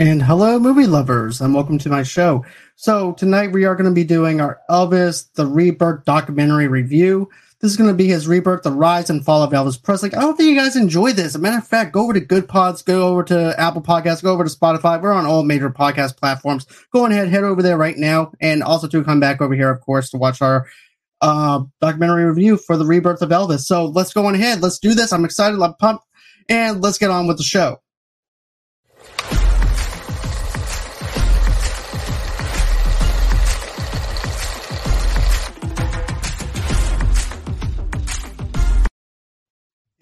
And hello, movie lovers, and welcome to my show. So, tonight we are going to be doing our Elvis the Rebirth documentary review. This is going to be his rebirth, the rise and fall of Elvis Presley. I don't think you guys enjoy this. As a matter of fact, go over to Good Pods, go over to Apple Podcasts, go over to Spotify. We're on all major podcast platforms. Go ahead, head over there right now. And also to come back over here, of course, to watch our uh, documentary review for the rebirth of Elvis. So let's go on ahead. Let's do this. I'm excited. I'm pumped. And let's get on with the show.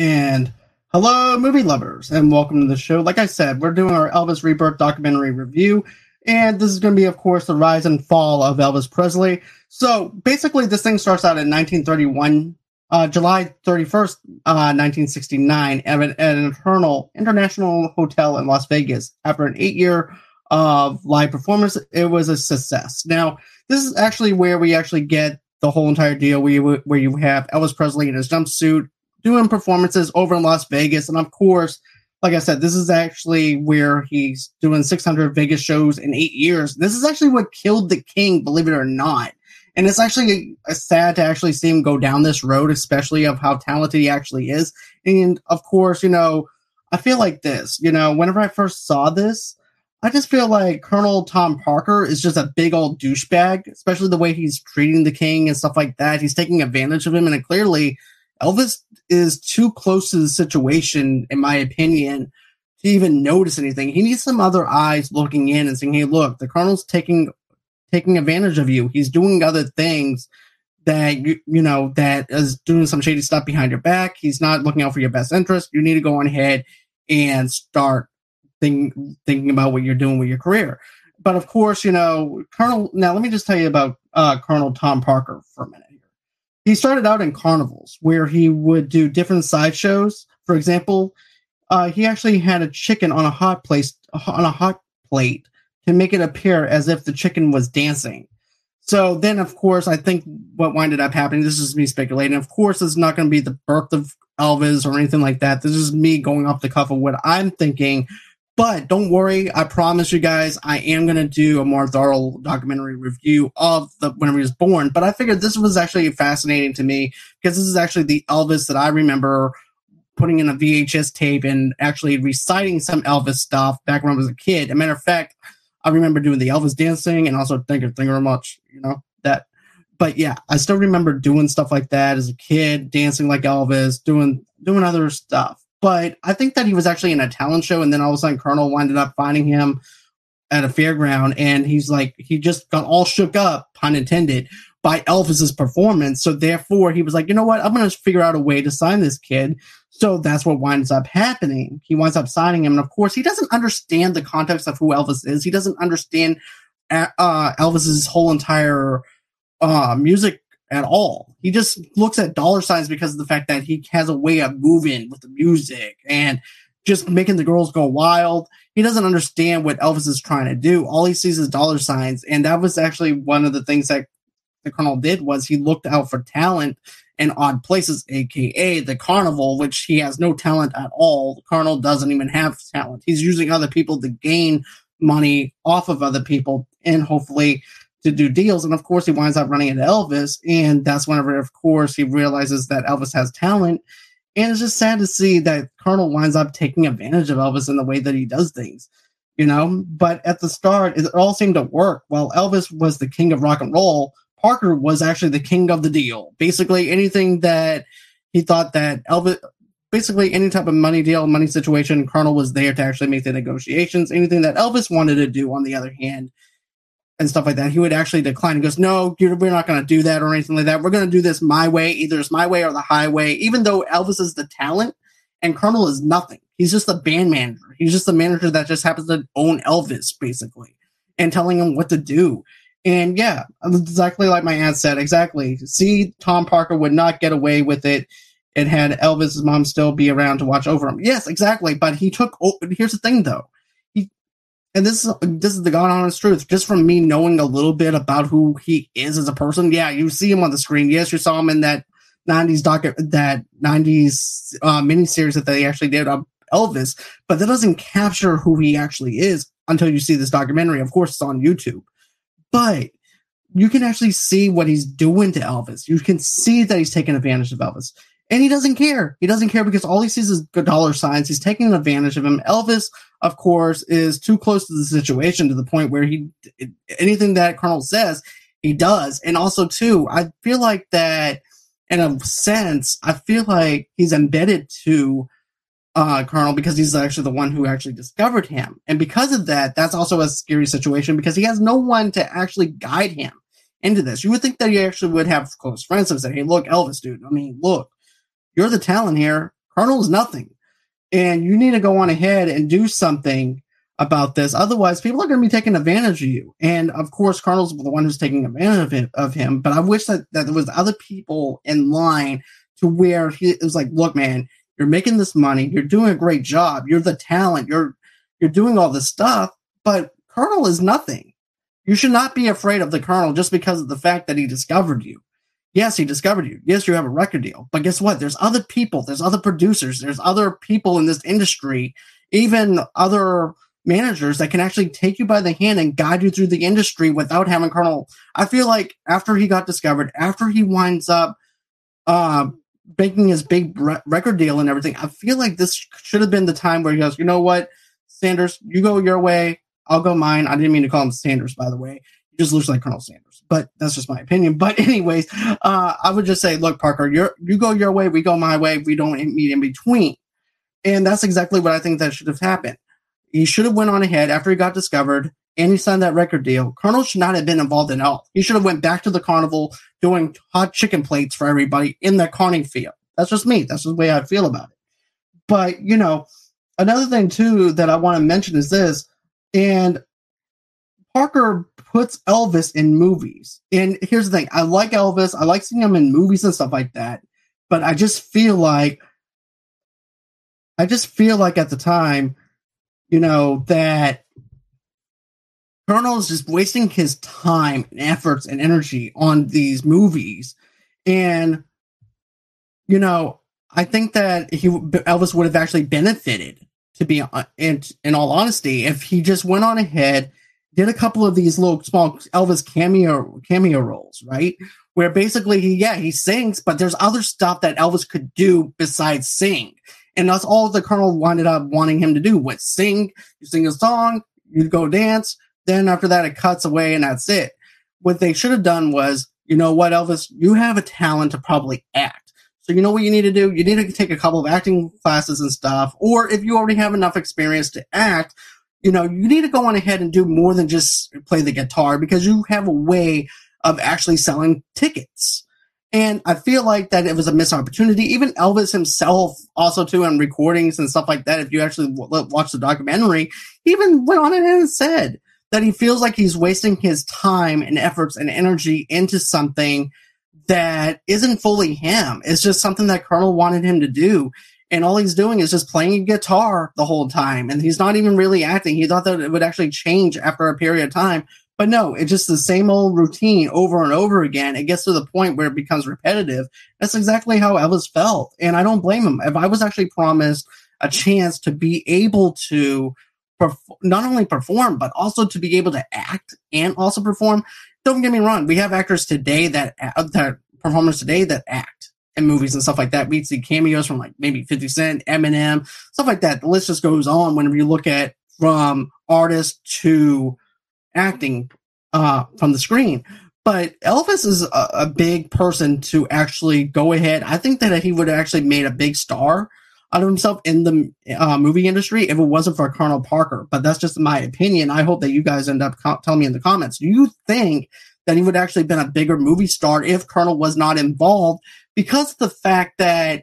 And hello, movie lovers, and welcome to the show. Like I said, we're doing our Elvis Rebirth documentary review, and this is going to be, of course, the rise and fall of Elvis Presley. So basically, this thing starts out in 1931, uh, July 31st, uh, 1969, at an, at an Eternal International Hotel in Las Vegas. After an eight year of live performance, it was a success. Now, this is actually where we actually get the whole entire deal where you, where you have Elvis Presley in his jumpsuit doing performances over in Las Vegas. And of course, like I said, this is actually where he's doing 600 Vegas shows in eight years. This is actually what killed the king, believe it or not. And it's actually sad to actually see him go down this road, especially of how talented he actually is. And of course, you know, I feel like this, you know, whenever I first saw this, I just feel like Colonel Tom Parker is just a big old douchebag, especially the way he's treating the king and stuff like that. He's taking advantage of him, and clearly Elvis is too close to the situation, in my opinion, to even notice anything. He needs some other eyes looking in and saying, "Hey, look, the Colonel's taking taking advantage of you. He's doing other things that you you know that is doing some shady stuff behind your back. He's not looking out for your best interest. You need to go on ahead and start think, thinking about what you're doing with your career." But of course, you know, Colonel. Now, let me just tell you about uh, Colonel Tom Parker for a minute he started out in carnivals where he would do different sideshows. For example, uh, he actually had a chicken on a hot place on a hot plate to make it appear as if the chicken was dancing. So then, of course, I think what winded up happening. This is me speculating. Of course, it's not going to be the birth of Elvis or anything like that. This is me going off the cuff of what I'm thinking but don't worry, I promise you guys, I am going to do a more thorough documentary review of the whenever he was born. But I figured this was actually fascinating to me because this is actually the Elvis that I remember putting in a VHS tape and actually reciting some Elvis stuff back when I was a kid. As a matter of fact, I remember doing the Elvis dancing and also thank you, thank you very much, you know, that. But yeah, I still remember doing stuff like that as a kid, dancing like Elvis, doing doing other stuff. But I think that he was actually in a talent show, and then all of a sudden, Colonel winded up finding him at a fairground, and he's like, he just got all shook up, pun intended, by Elvis's performance. So therefore, he was like, you know what? I'm going to figure out a way to sign this kid. So that's what winds up happening. He winds up signing him, and of course, he doesn't understand the context of who Elvis is. He doesn't understand uh, Elvis's whole entire uh, music at all. He just looks at dollar signs because of the fact that he has a way of moving with the music and just making the girls go wild. He doesn't understand what Elvis is trying to do. All he sees is dollar signs. And that was actually one of the things that the Colonel did was he looked out for talent in odd places, aka the carnival, which he has no talent at all. The Colonel doesn't even have talent. He's using other people to gain money off of other people and hopefully to do deals. And of course, he winds up running into Elvis. And that's whenever, of course, he realizes that Elvis has talent. And it's just sad to see that Colonel winds up taking advantage of Elvis in the way that he does things, you know? But at the start, it all seemed to work. While Elvis was the king of rock and roll, Parker was actually the king of the deal. Basically, anything that he thought that Elvis, basically any type of money deal, money situation, Colonel was there to actually make the negotiations. Anything that Elvis wanted to do, on the other hand, and stuff like that, he would actually decline. He goes, "No, we're not going to do that or anything like that. We're going to do this my way. Either it's my way or the highway." Even though Elvis is the talent and Colonel is nothing, he's just the band manager. He's just the manager that just happens to own Elvis, basically, and telling him what to do. And yeah, exactly like my aunt said. Exactly. See, Tom Parker would not get away with it. It had Elvis's mom still be around to watch over him. Yes, exactly. But he took. Here's the thing, though and this is this is the god honest truth. Just from me knowing a little bit about who he is as a person, yeah, you see him on the screen. Yes, you saw him in that '90s doc, that '90s uh, miniseries that they actually did on Elvis, but that doesn't capture who he actually is. until you see this documentary. Of course, it's on YouTube, but you can actually see what he's doing to Elvis. You can see that he's taking advantage of Elvis. And he doesn't care. He doesn't care because all he sees is dollar signs. He's taking advantage of him. Elvis, of course, is too close to the situation to the point where he anything that Colonel says, he does. And also, too, I feel like that in a sense, I feel like he's embedded to uh, Colonel because he's actually the one who actually discovered him. And because of that, that's also a scary situation because he has no one to actually guide him into this. You would think that he actually would have close friends and say, Hey, look, Elvis, dude, I mean, look, you're the talent here. Colonel is nothing. And you need to go on ahead and do something about this. Otherwise, people are going to be taking advantage of you. And of course, Colonel's the one who's taking advantage of him. Of him. But I wish that, that there was other people in line to where he was like, look, man, you're making this money. You're doing a great job. You're the talent. You're you're doing all this stuff. But Colonel is nothing. You should not be afraid of the Colonel just because of the fact that he discovered you. Yes, he discovered you. Yes, you have a record deal. But guess what? There's other people. There's other producers. There's other people in this industry, even other managers that can actually take you by the hand and guide you through the industry without having Colonel. I feel like after he got discovered, after he winds up uh, making his big re- record deal and everything, I feel like this should have been the time where he goes, you know what, Sanders, you go your way, I'll go mine. I didn't mean to call him Sanders, by the way. He just looks like Colonel Sanders, but that's just my opinion. But anyways, uh, I would just say, look, Parker, you you go your way, we go my way. We don't meet in between. And that's exactly what I think that should have happened. He should have went on ahead after he got discovered and he signed that record deal. Colonel should not have been involved at all. He should have went back to the carnival doing hot chicken plates for everybody in the carning field. That's just me. That's the way I feel about it. But you know, another thing too that I want to mention is this, and Parker puts Elvis in movies. And here's the thing: I like Elvis. I like seeing him in movies and stuff like that. But I just feel like, I just feel like at the time you know, that Colonel is just wasting his time and efforts and energy on these movies. And, you know, I think that he Elvis would have actually benefited to be uh, in, in all honesty if he just went on ahead did a couple of these little small Elvis cameo cameo roles, right? Where basically he yeah, he sings, but there's other stuff that Elvis could do besides sing. And that's all the colonel wanted up wanting him to do was sing, you sing a song, you go dance. Then after that, it cuts away and that's it. What they should have done was, you know what, Elvis, you have a talent to probably act. So you know what you need to do? You need to take a couple of acting classes and stuff. Or if you already have enough experience to act, you know, you need to go on ahead and do more than just play the guitar because you have a way of actually selling tickets. And I feel like that it was a missed opportunity. Even Elvis himself, also too, in recordings and stuff like that. If you actually w- watch the documentary, even went on and said that he feels like he's wasting his time and efforts and energy into something that isn't fully him. It's just something that Colonel wanted him to do. And all he's doing is just playing a guitar the whole time. And he's not even really acting. He thought that it would actually change after a period of time. But no, it's just the same old routine over and over again. It gets to the point where it becomes repetitive. That's exactly how Elvis felt. And I don't blame him. If I was actually promised a chance to be able to perf- not only perform, but also to be able to act and also perform, don't get me wrong. We have actors today that, uh, that performers today that act in movies and stuff like that. We'd see cameos from like maybe 50 Cent, Eminem, stuff like that. The list just goes on whenever you look at from artist to acting uh, from the screen. But Elvis is a, a, big person to actually go ahead. I think that he would have actually made a big star out of himself in the uh, movie industry if it wasn't for Colonel Parker. But that's just my opinion. I hope that you guys end up co- telling me in the comments. Do you think that he would actually been a bigger movie star if Colonel was not involved because of the fact that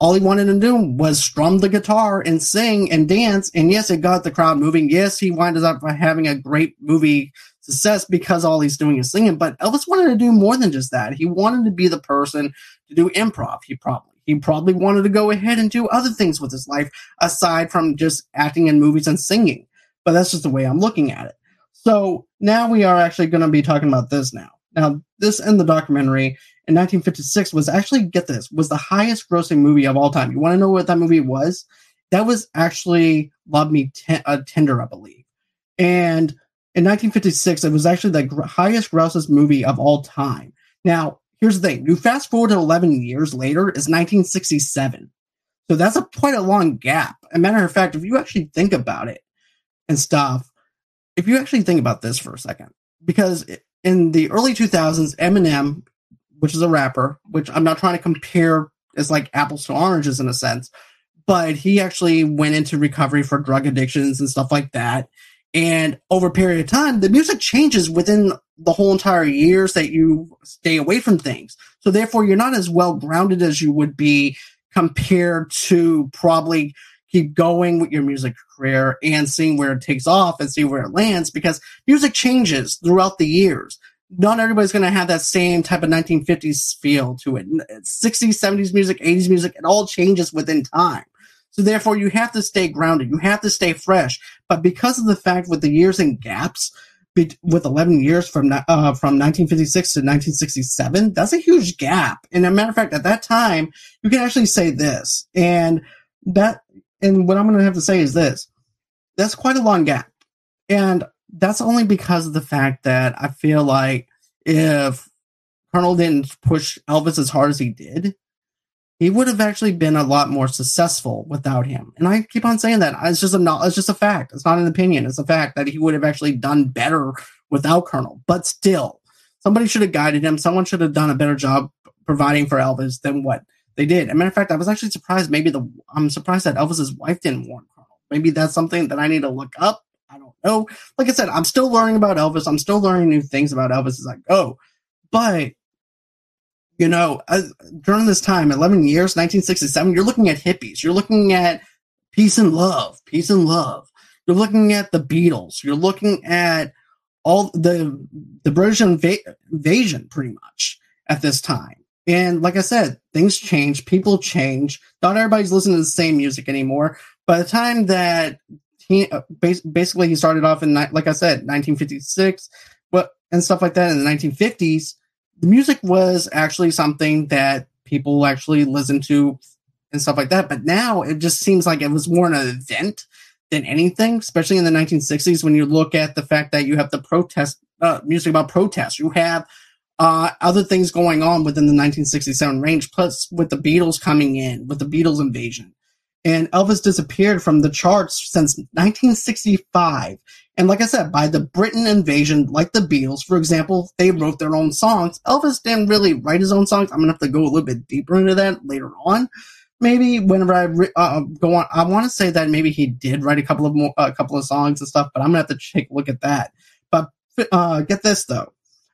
all he wanted to do was strum the guitar and sing and dance. And yes, it got the crowd moving. Yes, he winded up having a great movie success because all he's doing is singing. But Elvis wanted to do more than just that. He wanted to be the person to do improv. He probably he probably wanted to go ahead and do other things with his life aside from just acting in movies and singing. But that's just the way I'm looking at it. So now we are actually going to be talking about this now. Now, this in the documentary in 1956 was actually get this was the highest grossing movie of all time. You want to know what that movie was? That was actually Love Me T- uh, Tender, I believe. And in 1956, it was actually the gr- highest grossest movie of all time. Now, here's the thing: you fast forward to 11 years later, is 1967. So that's a quite a long gap. As a matter of fact, if you actually think about it and stuff, if you actually think about this for a second, because in the early 2000s, Eminem, which is a rapper, which I'm not trying to compare as like apples to oranges in a sense, but he actually went into recovery for drug addictions and stuff like that. And over a period of time, the music changes within the whole entire years that you stay away from things. So therefore, you're not as well grounded as you would be compared to probably keep going with your music career and seeing where it takes off and see where it lands because music changes throughout the years. Not everybody's going to have that same type of 1950s feel to it. 60s, 70s music, 80s music, it all changes within time. So therefore, you have to stay grounded. You have to stay fresh. But because of the fact with the years and gaps, with 11 years from uh, from 1956 to 1967, that's a huge gap. And a matter of fact, at that time, you can actually say this, and that, and what I'm going to have to say is this: that's quite a long gap, and that's only because of the fact that I feel like if Colonel didn't push Elvis as hard as he did, he would have actually been a lot more successful without him. And I keep on saying that. It's just a it's just a fact. It's not an opinion. It's a fact that he would have actually done better without Colonel. But still, somebody should have guided him. Someone should have done a better job providing for Elvis than what they did. As a matter of fact, I was actually surprised. Maybe the I'm surprised that Elvis's wife didn't warn Colonel. Maybe that's something that I need to look up. I don't know. Like I said, I'm still learning about Elvis. I'm still learning new things about Elvis as I go. But you know, as, during this time, 11 years, 1967, you're looking at hippies. You're looking at peace and love, peace and love. You're looking at the Beatles. You're looking at all the the British inv- invasion, pretty much at this time. And like I said, things change, people change. Not everybody's listening to the same music anymore. By the time that he uh, basically he started off in like I said, 1956, but and stuff like that in the 1950s the music was actually something that people actually listened to and stuff like that. But now it just seems like it was more an event than anything, especially in the 1960s when you look at the fact that you have the protest uh, music about protests. You have uh, other things going on within the 1967 range, plus with the Beatles coming in, with the Beatles invasion. And Elvis disappeared from the charts since 1965. And like I said, by the Britain invasion, like the Beatles, for example, they wrote their own songs. Elvis didn't really write his own songs. I'm gonna have to go a little bit deeper into that later on. Maybe whenever I re- uh, go on, I want to say that maybe he did write a couple of more, a couple of songs and stuff, but I'm gonna have to take a look at that. But uh, get this though,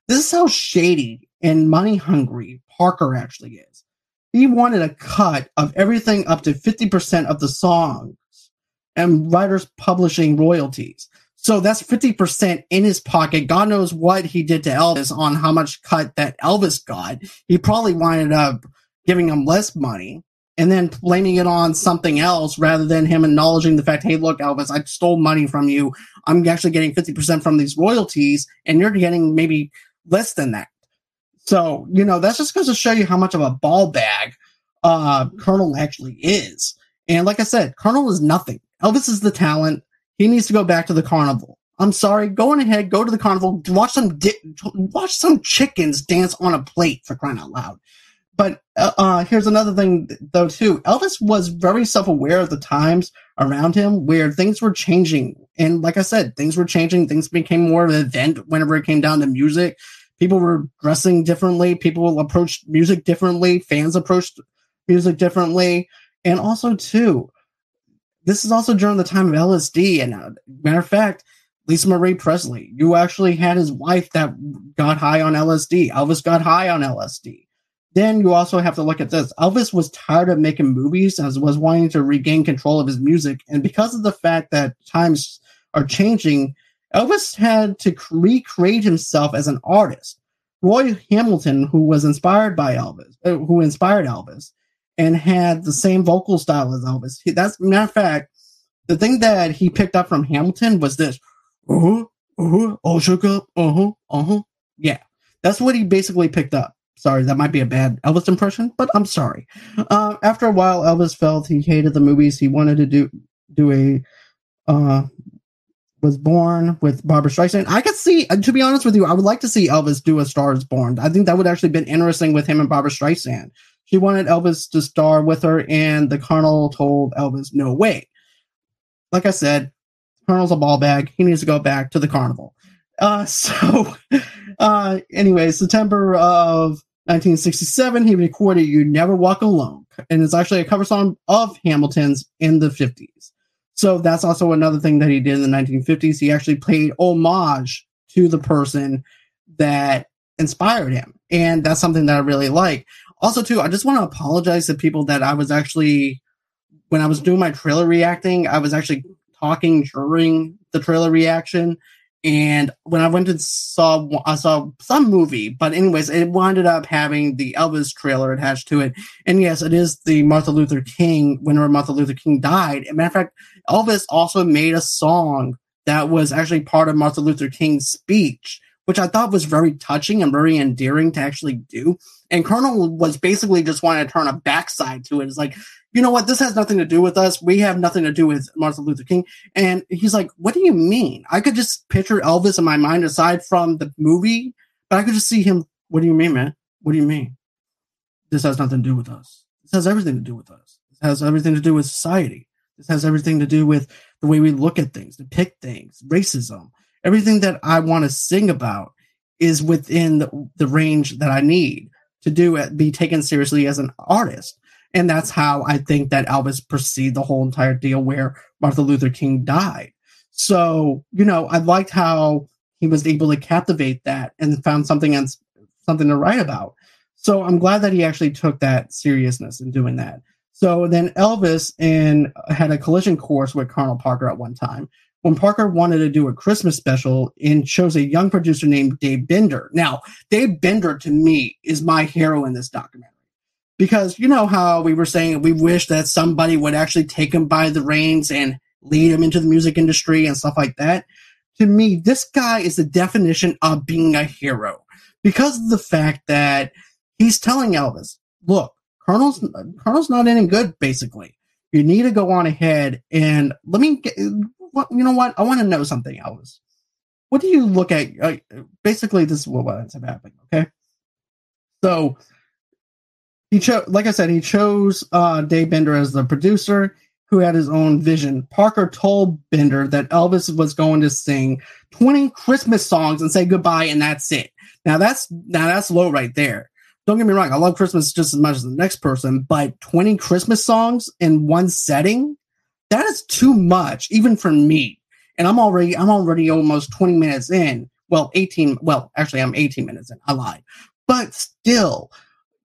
this is how shady and money hungry Parker actually is. He wanted a cut of everything up to 50% of the songs and writers publishing royalties. So that's 50% in his pocket. God knows what he did to Elvis on how much cut that Elvis got. He probably wound up giving him less money and then blaming it on something else rather than him acknowledging the fact, hey, look, Elvis, I stole money from you. I'm actually getting 50% from these royalties and you're getting maybe less than that. So, you know, that's just goes to show you how much of a ball bag uh, Colonel actually is. And like I said, Colonel is nothing. Elvis is the talent. He needs to go back to the carnival. I'm sorry. Go on ahead. Go to the carnival. Watch some di- watch some chickens dance on a plate for crying out loud. But uh, uh, here's another thing, though. Too, Elvis was very self-aware of the times around him, where things were changing, and like I said, things were changing. Things became more of an event whenever it came down to music. People were dressing differently. People approached music differently. Fans approached music differently, and also too, this is also during the time of LSD. And uh, matter of fact, Lisa Marie Presley, you actually had his wife that got high on LSD. Elvis got high on LSD. Then you also have to look at this. Elvis was tired of making movies as was wanting to regain control of his music. And because of the fact that times are changing, Elvis had to recreate himself as an artist. Roy Hamilton, who was inspired by Elvis, uh, who inspired Elvis, and had the same vocal style as Elvis. He, that's matter of fact, the thing that he picked up from Hamilton was this. Uh huh. Uh huh. Shook up. Uh huh. Uh huh. Yeah, that's what he basically picked up. Sorry, that might be a bad Elvis impression, but I'm sorry. Uh, after a while, Elvis felt he hated the movies. He wanted to do do a uh, was born with Barbra Streisand. I could see, uh, to be honest with you, I would like to see Elvis do a Star is Born. I think that would actually been interesting with him and Barbra Streisand. She wanted Elvis to star with her, and the Colonel told Elvis, no way. Like I said, Colonel's a ball bag. He needs to go back to the carnival. Uh, so, uh, anyway, September of 1967, he recorded You Never Walk Alone, and it's actually a cover song of Hamilton's in the 50s. So that's also another thing that he did in the 1950s. He actually played homage to the person that inspired him. And that's something that I really like. Also, too, I just want to apologize to people that I was actually, when I was doing my trailer reacting, I was actually talking during the trailer reaction. And when I went and saw, I saw some movie, but anyways, it wound up having the Elvis trailer attached to it. And yes, it is the Martin Luther King, whenever Martin Luther King died. As matter of fact, Elvis also made a song that was actually part of Martin Luther King's speech, which I thought was very touching and very endearing to actually do. And Colonel was basically just wanting to turn a backside to it. It's like, you know what? This has nothing to do with us. We have nothing to do with Martin Luther King. And he's like, what do you mean? I could just picture Elvis in my mind aside from the movie, but I could just see him. What do you mean, man? What do you mean? This has nothing to do with us. This has everything to do with us. This has everything to do with society. This has everything to do with the way we look at things, depict things, racism. Everything that I want to sing about is within the, the range that I need to do it, be taken seriously as an artist. And that's how I think that Elvis perceived the whole entire deal where Martin Luther King died. So, you know, I liked how he was able to captivate that and found something else, something to write about. So I'm glad that he actually took that seriousness in doing that. So then Elvis and had a collision course with Colonel Parker at one time. When Parker wanted to do a Christmas special and chose a young producer named Dave Binder. Now, Dave Binder to me is my hero in this documentary because you know how we were saying we wish that somebody would actually take him by the reins and lead him into the music industry and stuff like that. To me, this guy is the definition of being a hero because of the fact that he's telling Elvis, look, Colonel's, Colonel's not any good, basically. You need to go on ahead and let me get, you know what? I want to know something, Elvis. What do you look at? Uh, basically, this is what ends up happening, okay? So he chose, like I said, he chose uh, Dave Binder as the producer who had his own vision. Parker told Binder that Elvis was going to sing 20 Christmas songs and say goodbye, and that's it. Now that's now that's low right there. Don't get me wrong, I love Christmas just as much as the next person, but 20 Christmas songs in one setting, that is too much, even for me. And I'm already I'm already almost 20 minutes in. Well, 18, well, actually I'm 18 minutes in. I lied. But still,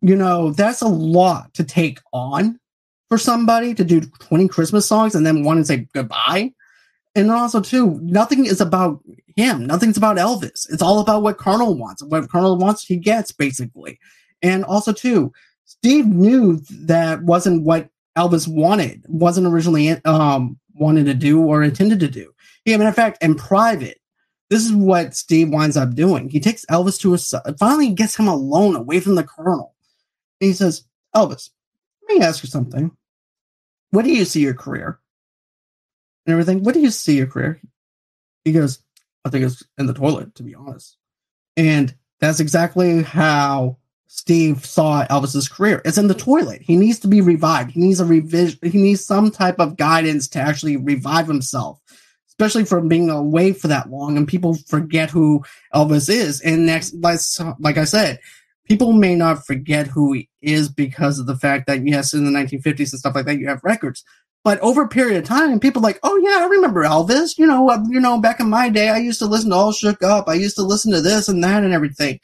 you know, that's a lot to take on for somebody to do 20 Christmas songs and then want to say goodbye. And also, too, nothing is about him. Nothing's about Elvis. It's all about what Colonel wants. What Colonel wants, he gets, basically. And also, too, Steve knew that wasn't what Elvis wanted, wasn't originally um, wanted to do or intended to do. Yeah, in fact, in private, this is what Steve winds up doing. He takes Elvis to side, finally gets him alone away from the Colonel he says, Elvis, let me ask you something. What do you see your career? And everything. What do you see your career? He goes, I think it's in the toilet, to be honest. And that's exactly how Steve saw Elvis's career. It's in the toilet. He needs to be revived. He needs a revision. He needs some type of guidance to actually revive himself, especially from being away for that long. And people forget who Elvis is. And next, like I said, people may not forget who he is because of the fact that yes, in the 1950s and stuff like that, you have records. But over a period of time, people like, oh yeah, I remember Elvis. You know, uh, you know, back in my day, I used to listen to All Shook Up. I used to listen to this and that and everything.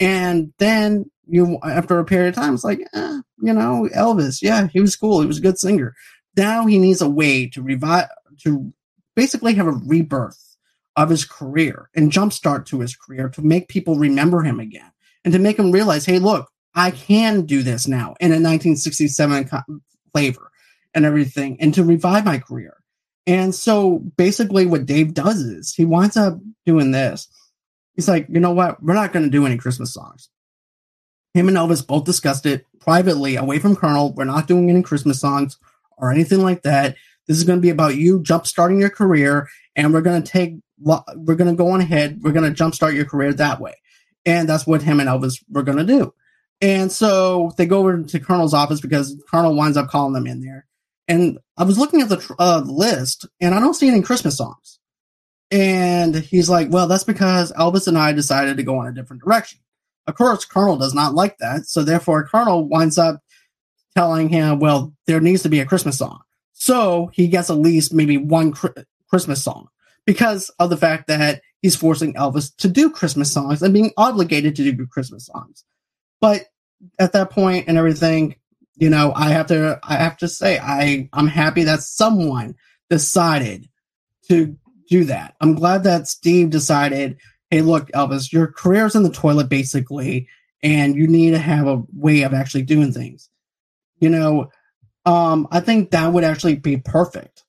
And then you, after a period of time, it's like, eh, you know, Elvis. Yeah, he was cool. He was a good singer. Now he needs a way to revive, to basically have a rebirth of his career and jumpstart to his career to make people remember him again and to make them realize, hey, look, I can do this now in a 1967 flavor and everything, and to revive my career. And so basically, what Dave does is he winds up doing this. He's like, you know what? We're not going to do any Christmas songs. Him and Elvis both discussed it privately away from Colonel. We're not doing any Christmas songs or anything like that. This is going to be about you jumpstarting your career, and we're going to take we're going to go on ahead. We're going to jumpstart your career that way, and that's what him and Elvis were going to do. And so they go over to Colonel's office because Colonel winds up calling them in there. And I was looking at the uh, list, and I don't see any Christmas songs. And he's like, "Well, that's because Elvis and I decided to go in a different direction." Of course, Colonel does not like that, so therefore, Colonel winds up telling him, "Well, there needs to be a Christmas song." So he gets at least maybe one Christmas song because of the fact that he's forcing Elvis to do Christmas songs and being obligated to do Christmas songs. But at that point and everything, you know, I have to I have to say I I'm happy that someone decided to do that. I'm glad that Steve decided, hey, look, Elvis, your career's in the toilet basically, and you need to have a way of actually doing things. You know, um, I think that would actually be perfect.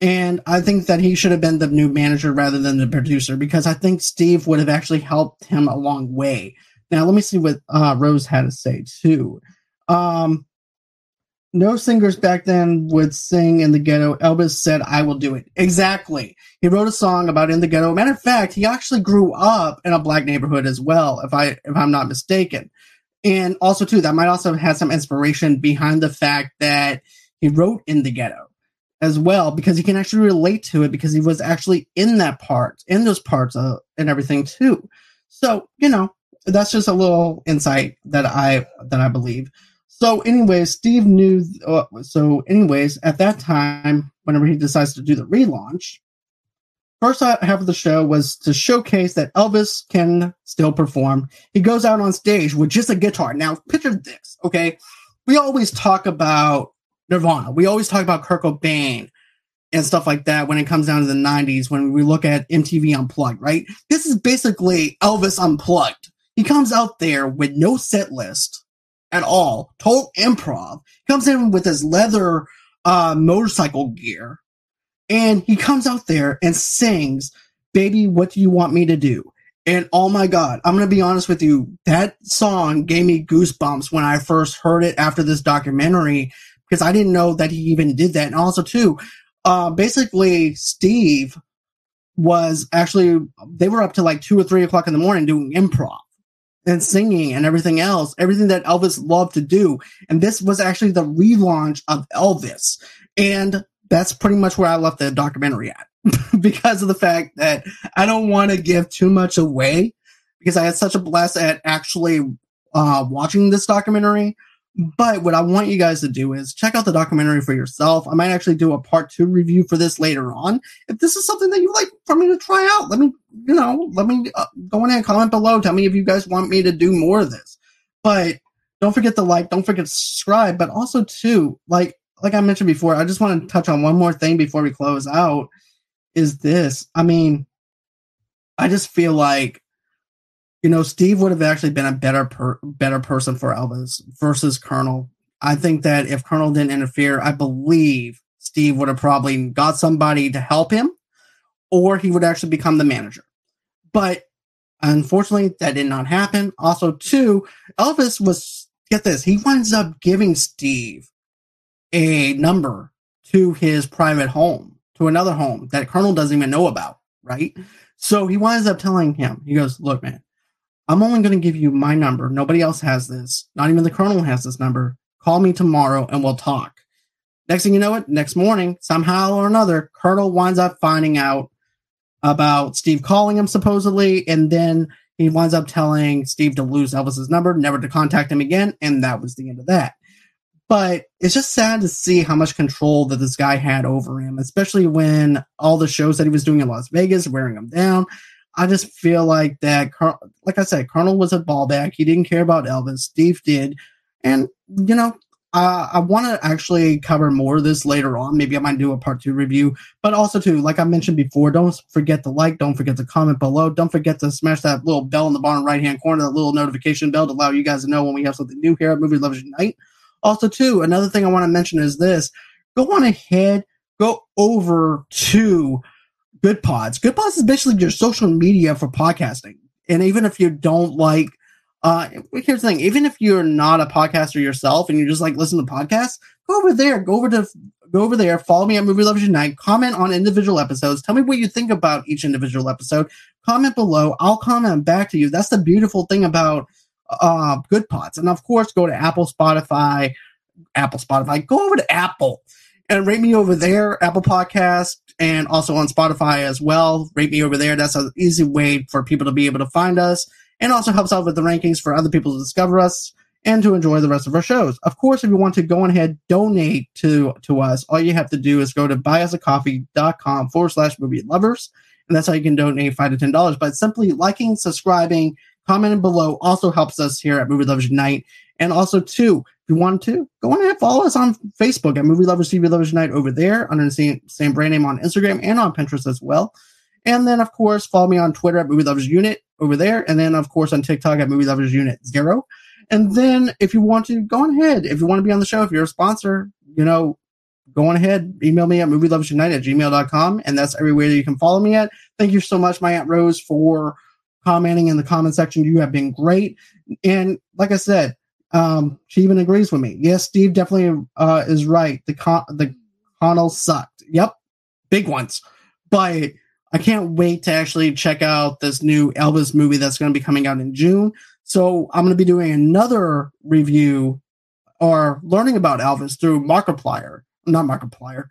And I think that he should have been the new manager rather than the producer because I think Steve would have actually helped him a long way. Now, let me see what uh, Rose had to say too. Um, no singers back then would sing in the ghetto. Elvis said, I will do it. Exactly. He wrote a song about in the ghetto. Matter of fact, he actually grew up in a black neighborhood as well, if I if I'm not mistaken. And also too, that might also have had some inspiration behind the fact that he wrote in the ghetto as well because he can actually relate to it because he was actually in that part, in those parts of, and everything too. So, you know, that's just a little insight that I that I believe. So, anyways, Steve knew. Uh, so, anyways, at that time, whenever he decides to do the relaunch, first half of the show was to showcase that Elvis can still perform. He goes out on stage with just a guitar. Now, picture this, okay? We always talk about Nirvana. We always talk about Kurt Cobain and stuff like that when it comes down to the 90s when we look at MTV Unplugged, right? This is basically Elvis Unplugged. He comes out there with no set list at all, total improv. He comes in with his leather uh, motorcycle gear, and he comes out there and sings, "Baby, what do you want me to do?" And oh my god, I'm gonna be honest with you, that song gave me goosebumps when I first heard it after this documentary because I didn't know that he even did that. And also, too, uh, basically, Steve was actually they were up to like two or three o'clock in the morning doing improv and singing and everything else, everything that Elvis loved to do. And this was actually the relaunch of Elvis. And that's pretty much where I left the documentary at because of the fact that I don't want to give too much away because I had such a blast at actually uh, watching this documentary. But what I want you guys to do is check out the documentary for yourself. I might actually do a part two review for this later on. If this is something that you like for me to try out, let me, you know, let me uh, go in and comment below. Tell me if you guys want me to do more of this. But don't forget to like, don't forget to subscribe. But also too, like, like I mentioned before, I just want to touch on one more thing before we close out. Is this? I mean, I just feel like you know, Steve would have actually been a better per, better person for Elvis versus Colonel. I think that if Colonel didn't interfere, I believe Steve would have probably got somebody to help him, or he would actually become the manager. But unfortunately, that did not happen. Also, too, Elvis was get this, he winds up giving Steve a number to his private home, to another home that Colonel doesn't even know about, right? So he winds up telling him, he goes, Look, man, I'm only going to give you my number. Nobody else has this. Not even the colonel has this number. Call me tomorrow and we'll talk. Next thing you know it, next morning, somehow or another, Colonel winds up finding out about Steve calling him supposedly, and then he winds up telling Steve to lose Elvis's number, never to contact him again, and that was the end of that. But it's just sad to see how much control that this guy had over him, especially when all the shows that he was doing in Las Vegas, wearing him down. I just feel like that, like I said, Colonel was a ballback. He didn't care about Elvis. Steve did. And, you know, I want to actually cover more of this later on. Maybe I might do a part two review. But also, too, like I mentioned before, don't forget to like, don't forget to comment below. Don't forget to smash that little bell in the bottom right hand corner, that little notification bell to allow you guys to know when we have something new here at Movie Lovers Unite. Also, too, another thing I want to mention is this go on ahead, go over to Goodpods. Good Pods is basically your social media for podcasting. And even if you don't like, uh, here's the thing: even if you're not a podcaster yourself and you just like listen to podcasts, go over there. Go over to go over there. Follow me at Movie Lovers Unite. Comment on individual episodes. Tell me what you think about each individual episode. Comment below. I'll comment back to you. That's the beautiful thing about uh, Good Pods. And of course, go to Apple, Spotify, Apple, Spotify. Go over to Apple and rate me over there, Apple Podcast, and also on Spotify as well. Rate me over there. That's an easy way for people to be able to find us, and also helps out with the rankings for other people to discover us and to enjoy the rest of our shows. Of course, if you want to go ahead donate to to us, all you have to do is go to buyusacoffee.com forward slash movie lovers, and that's how you can donate five to ten dollars. But simply liking, subscribing, commenting below also helps us here at Movie Lovers Unite. And also, too, you want to, go on and follow us on Facebook at Movie Lovers TV Lovers Unite over there under the same, same brand name on Instagram and on Pinterest as well. And then, of course, follow me on Twitter at Movie Lovers Unit over there. And then, of course, on TikTok at Movie Lovers Unit Zero. And then, if you want to, go on ahead. If you want to be on the show, if you're a sponsor, you know, go on ahead. Email me at movieloversunite at gmail.com. And that's everywhere that you can follow me at. Thank you so much, my Aunt Rose, for commenting in the comment section. You have been great. And like I said, um, she even agrees with me. Yes, Steve definitely uh, is right. The con- the Colonel's sucked. Yep, big ones. But I can't wait to actually check out this new Elvis movie that's going to be coming out in June. So I'm going to be doing another review or learning about Elvis through Markiplier, not Markiplier.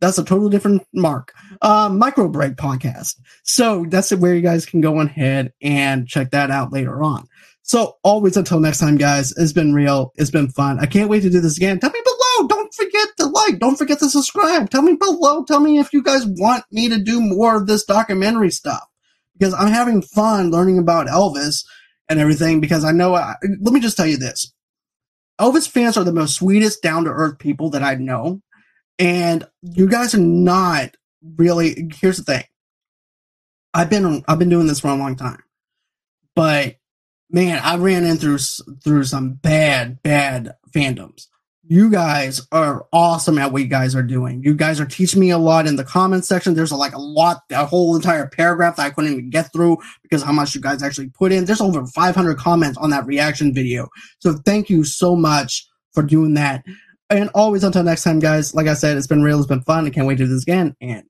That's a totally different mark. Uh, Micro Break podcast. So that's where you guys can go ahead and check that out later on. So always until next time, guys, it's been real. It's been fun. I can't wait to do this again. Tell me below. Don't forget to like. Don't forget to subscribe. Tell me below. Tell me if you guys want me to do more of this documentary stuff because I'm having fun learning about Elvis and everything because I know. I, let me just tell you this. Elvis fans are the most sweetest, down to earth people that I know. And you guys are not really, here's the thing. I've been, I've been doing this for a long time, but man, I ran in through through some bad, bad fandoms. You guys are awesome at what you guys are doing. You guys are teaching me a lot in the comments section. There's a, like a lot, a whole entire paragraph that I couldn't even get through because how much you guys actually put in. There's over 500 comments on that reaction video. So thank you so much for doing that. And always until next time, guys. Like I said, it's been real. It's been fun. I can't wait to do this again. And